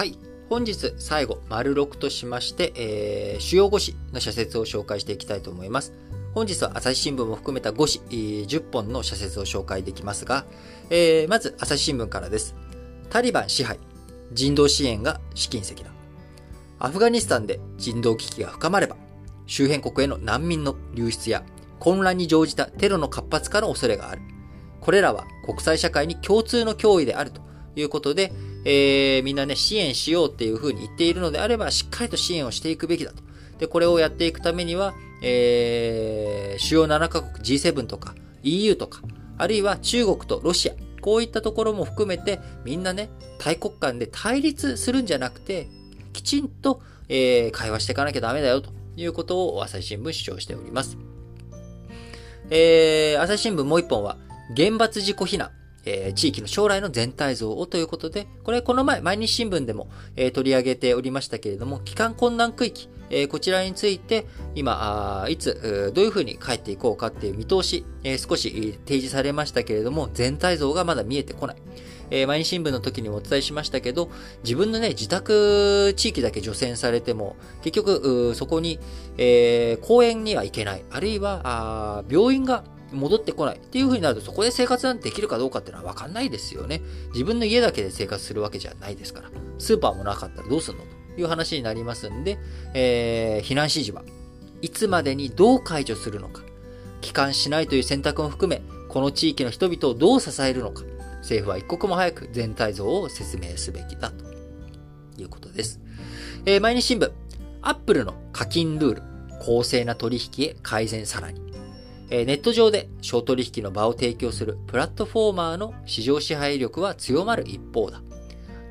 はい。本日最後、丸6としまして、えー、主要5紙の社説を紹介していきたいと思います。本日は朝日新聞も含めた5紙、10本の社説を紹介できますが、えー、まず朝日新聞からです。タリバン支配、人道支援が試金石だ。アフガニスタンで人道危機が深まれば、周辺国への難民の流出や混乱に乗じたテロの活発化の恐れがある。これらは国際社会に共通の脅威であるということで、えー、みんなね、支援しようっていうふうに言っているのであれば、しっかりと支援をしていくべきだと。で、これをやっていくためには、えー、主要7カ国 G7 とか EU とか、あるいは中国とロシア、こういったところも含めて、みんなね、大国間で対立するんじゃなくて、きちんと、えー、会話していかなきゃダメだよということを朝日新聞主張しております。えー、朝日新聞もう一本は、原発事故避難。えー、地域の将来の全体像をということで、これこの前、毎日新聞でも、えー、取り上げておりましたけれども、帰還困難区域、えー、こちらについて、今、いつ、どういうふうに帰っていこうかっていう見通し、え少し提示されましたけれども、全体像がまだ見えてこない。え毎日新聞の時にもお伝えしましたけど、自分のね、自宅地域だけ除染されても、結局、そこに、え公園には行けない。あるいは、あ病院が戻ってこないっていう風になると、そこで生活なんてできるかどうかっていうのはわかんないですよね。自分の家だけで生活するわけじゃないですから。スーパーもなかったらどうすんの？という話になりますんで、えー、避難指示はいつまでにどう解除するのか、帰還しないという選択も含め、この地域の人々をどう支えるのか、政府は一刻も早く全体像を説明すべきだということです。えー、毎日新聞、アップルの課金ルール、公正な取引へ改善さらに。ネット上で小取引の場を提供するプラットフォーマーの市場支配力は強まる一方だ。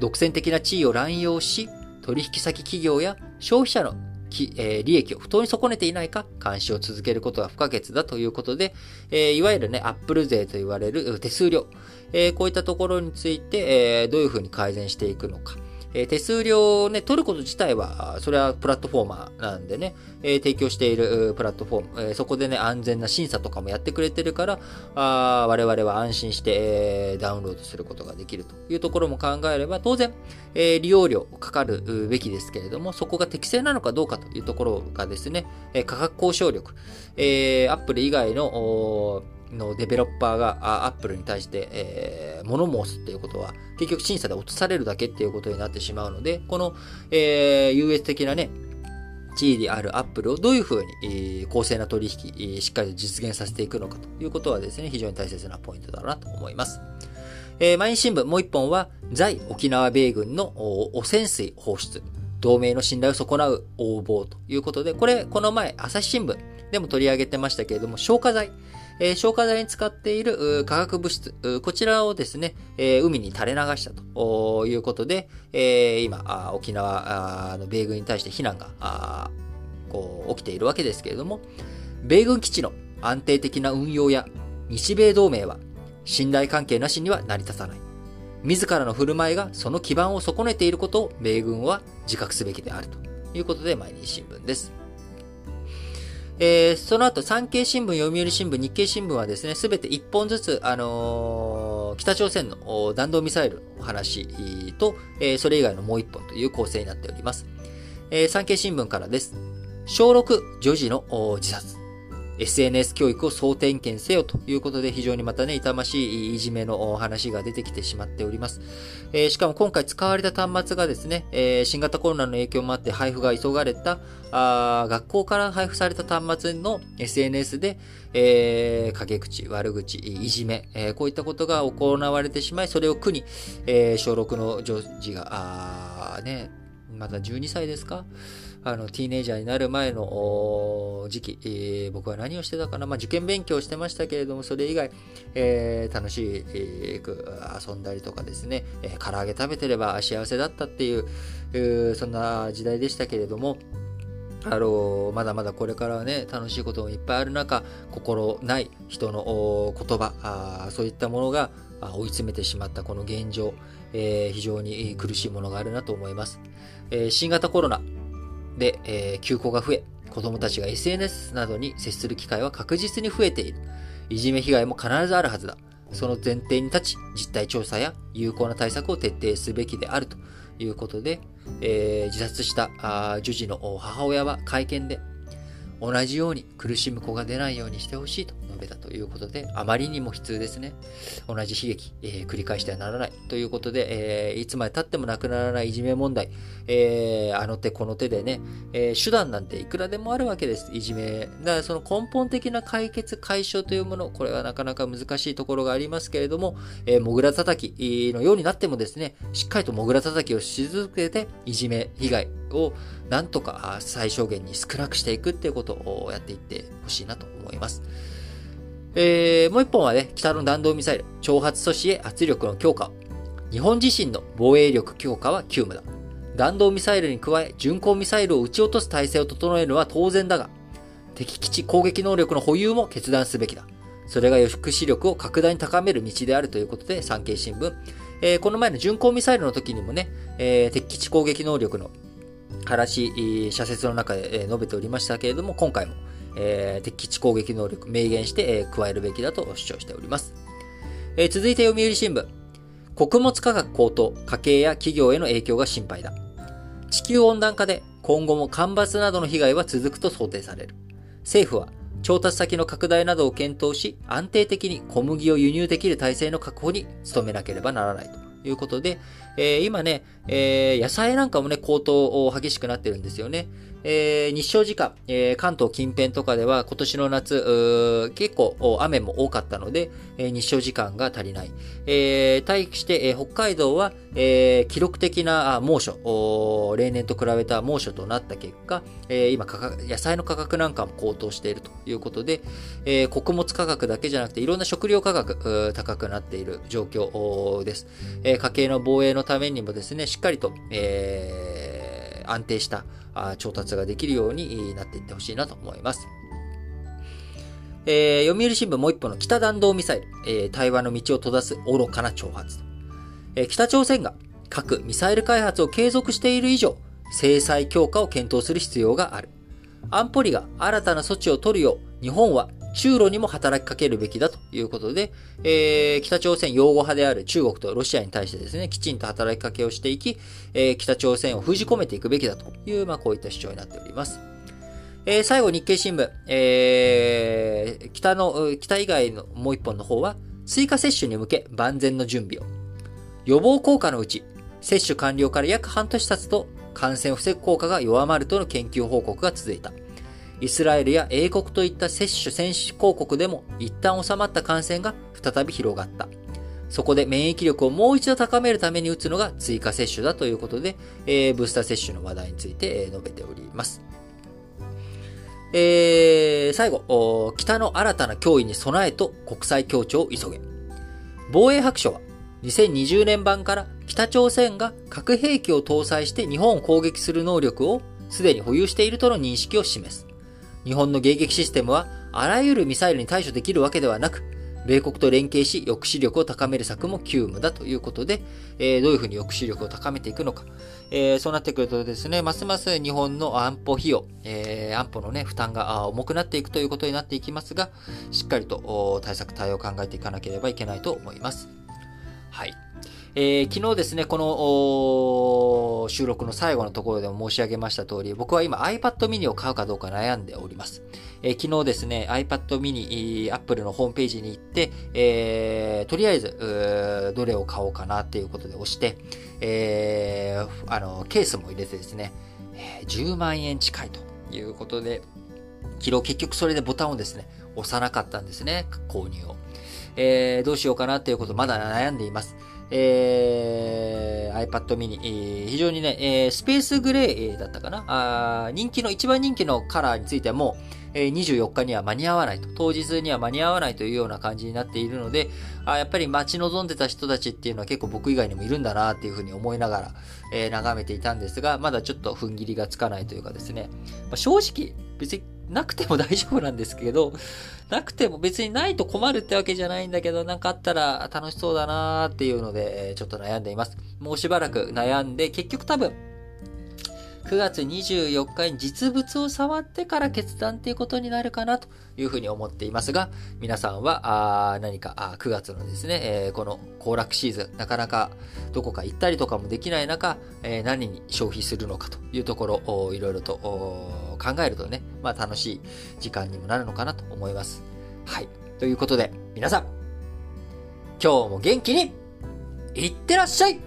独占的な地位を乱用し、取引先企業や消費者の利益を不当に損ねていないか監視を続けることが不可欠だということで、いわゆるね、アップル税と言われる手数料、こういったところについて、どういうふうに改善していくのか。え手数料をね、取ること自体は、それはプラットフォーマーなんでね、え提供しているプラットフォーム、えそこでね、安全な審査とかもやってくれてるから、あ我々は安心して、えダウンロードすることができるというところも考えれば、当然、え利用料かかるべきですけれども、そこが適正なのかどうかというところがですね、え価格交渉力、えー、アップル以外ののデベロッパーがアップルに対して、えー、物申すっていうことは、結局審査で落とされるだけっていうことになってしまうので、この、えー、優越的なね、地位であるアップルをどういうふうに、公正な取引、しっかりと実現させていくのかということはですね、非常に大切なポイントだなと思います。えー、毎日新聞もう一本は、在沖縄米軍の汚染水放出。同盟の信頼を損なう横暴ということで、これ、この前、朝日新聞でも取り上げてましたけれども、消火剤。えー、消火剤に使っている化学物質、こちらをですね、えー、海に垂れ流したということで、えー、今、沖縄の米軍に対して非難がこう起きているわけですけれども、米軍基地の安定的な運用や日米同盟は信頼関係なしには成り立たない。自らの振る舞いがその基盤を損ねていることを米軍は自覚すべきであるということで毎日新聞です。えー、その後、産経新聞、読売新聞、日経新聞はですね、すべて一本ずつ、あのー、北朝鮮の弾道ミサイルの話と、えー、それ以外のもう一本という構成になっております。えー、産経新聞からです。小6女児の自殺。SNS 教育を総点検せよということで非常にまたね、痛ましいいじめの話が出てきてしまっております。えー、しかも今回使われた端末がですね、えー、新型コロナの影響もあって配布が急がれた、あ学校から配布された端末の SNS で、えー、陰口、悪口、いじめ、えー、こういったことが行われてしまい、それを苦に、えー、小6の女児が、あね、まだ12歳ですか？あの、ティーネイジャーになる前の時期、えー、僕は何をしてたかな。まあ、受験勉強してましたけれども、それ以外、えー、楽しい、えー、遊んだりとかですね、えー、唐揚げ食べてれば幸せだったっていう、えー、そんな時代でしたけれども、あのまだまだこれからはね、楽しいこともいっぱいある中、心ない人の言葉あ、そういったものが追い詰めてしまったこの現状、えー、非常に苦しいものがあるなと思います。えー、新型コロナで、えー、休校が増え、子供たちが SNS などに接する機会は確実に増えている。いじめ被害も必ずあるはずだ。その前提に立ち、実態調査や有効な対策を徹底すべきであるということで、えー、自殺したあ女児の母親は会見で、同じように苦しむ子が出ないようにしてほしいと述べたということで、あまりにも悲痛ですね。同じ悲劇、えー、繰り返してはならないということで、えー、いつまで経ってもなくならないいじめ問題、えー、あの手この手でね、え手段なんていくらでもあるわけです。いじめ。だからその根本的な解決、解消というもの、これはなかなか難しいところがありますけれども、えモグラ叩きのようになってもですね、しっかりとモグラ叩きをし続けて、いじめ、被害をなんとか最小限に少なくしていくっていうことをやっていってほしいなと思います。えー、もう一本はね、北の弾道ミサイル、挑発阻止へ圧力の強化。日本自身の防衛力強化は急務だ。弾道ミサイルに加え、巡航ミサイルを撃ち落とす体制を整えるのは当然だが、敵基地攻撃能力の保有も決断すべきだ。それが抑止力を格段に高める道であるということで、産経新聞。えー、この前の巡航ミサイルの時にもね、えー、敵基地攻撃能力の話、社説の中で述べておりましたけれども、今回もえー、敵基地攻撃能力明言して、えー、加えるべきだと主張しております。えー、続いて読売新聞。穀物価格高騰、家計や企業への影響が心配だ。地球温暖化で今後も干ばつなどの被害は続くと想定される。政府は調達先の拡大などを検討し、安定的に小麦を輸入できる体制の確保に努めなければならないということで、えー、今ね、えー、野菜なんかもね、高騰激しくなってるんですよね。えー、日照時間、えー、関東近辺とかでは今年の夏、結構雨も多かったので、えー、日照時間が足りない。えー、対して、えー、北海道は、えー、記録的な猛暑、例年と比べた猛暑となった結果、えー、今価格、野菜の価格なんかも高騰しているということで、えー、穀物価格だけじゃなくていろんな食料価格高くなっている状況です。えー、家計の防衛のためにもですね、しっかりと、えー、安定した調達ができるようになっていってほしいなと思います。えー、読売新聞もう一本の北弾道ミサイル、えー、対話の道を閉ざす愚かな挑発。えー、北朝鮮が核・ミサイル開発を継続している以上、制裁強化を検討する必要がある。安保理が新たな措置を取るよう、日本は中ロにも働きかけるべきだということで、えー、北朝鮮擁護派である中国とロシアに対してですね、きちんと働きかけをしていき、えー、北朝鮮を封じ込めていくべきだという、まあ、こういった主張になっております。えー、最後、日経新聞、えー、北の、北以外のもう一本の方は、追加接種に向け万全の準備を。予防効果のうち、接種完了から約半年経つと、感染を防ぐ効果が弱まるとの研究報告が続いた。イスラエルや英国といった接種選手広告でも一旦収まった感染が再び広がった。そこで免疫力をもう一度高めるために打つのが追加接種だということで、えー、ブースター接種の話題について、述べております。えー、最後、北の新たな脅威に備えと国際協調を急げ。防衛白書は、2020年版から北朝鮮が核兵器を搭載して日本を攻撃する能力をすでに保有しているとの認識を示す。日本の迎撃システムはあらゆるミサイルに対処できるわけではなく、米国と連携し抑止力を高める策も急務だということで、えー、どういうふうに抑止力を高めていくのか。えー、そうなってくるとですね、ますます日本の安保費用、えー、安保のね、負担が重くなっていくということになっていきますが、しっかりと対策対応を考えていかなければいけないと思います。はい。えー、昨日ですね、この収録の最後のところでも申し上げました通り、僕は今 iPad mini を買うかどうか悩んでおります。えー、昨日ですね、iPad mini、Apple のホームページに行って、えー、とりあえず、どれを買おうかなっていうことで押して、えー、あの、ケースも入れてですね、えー、10万円近いということで、昨日結局それでボタンをですね、押さなかったんですね、購入を。えー、どうしようかなっていうことまだ悩んでいます。えー、iPad mini、えー、非常にね、えー、スペースグレーだったかな？あ人気の、一番人気のカラーについても、えー、24日には間に合わないと、当日には間に合わないというような感じになっているので、あやっぱり待ち望んでた人たちっていうのは結構僕以外にもいるんだなっていうふうに思いながら、えー、眺めていたんですが、まだちょっと踏ん切りがつかないというかですね、まあ、正直、別になくても大丈夫なんですけど、なくても別にないと困るってわけじゃないんだけど、なんかあったら楽しそうだなーっていうので、ちょっと悩んでいます。もうしばらく悩んで、結局多分、9月24日に実物を触ってから決断っていうことになるかなというふうに思っていますが、皆さんはあ何かあ9月のですね、えー、この行楽シーズン、なかなかどこか行ったりとかもできない中、えー、何に消費するのかというところを、いろいろと考えるとね、まあ楽しい時間にもなるのかなと思います。はい。ということで、皆さん、今日も元気に、いってらっしゃい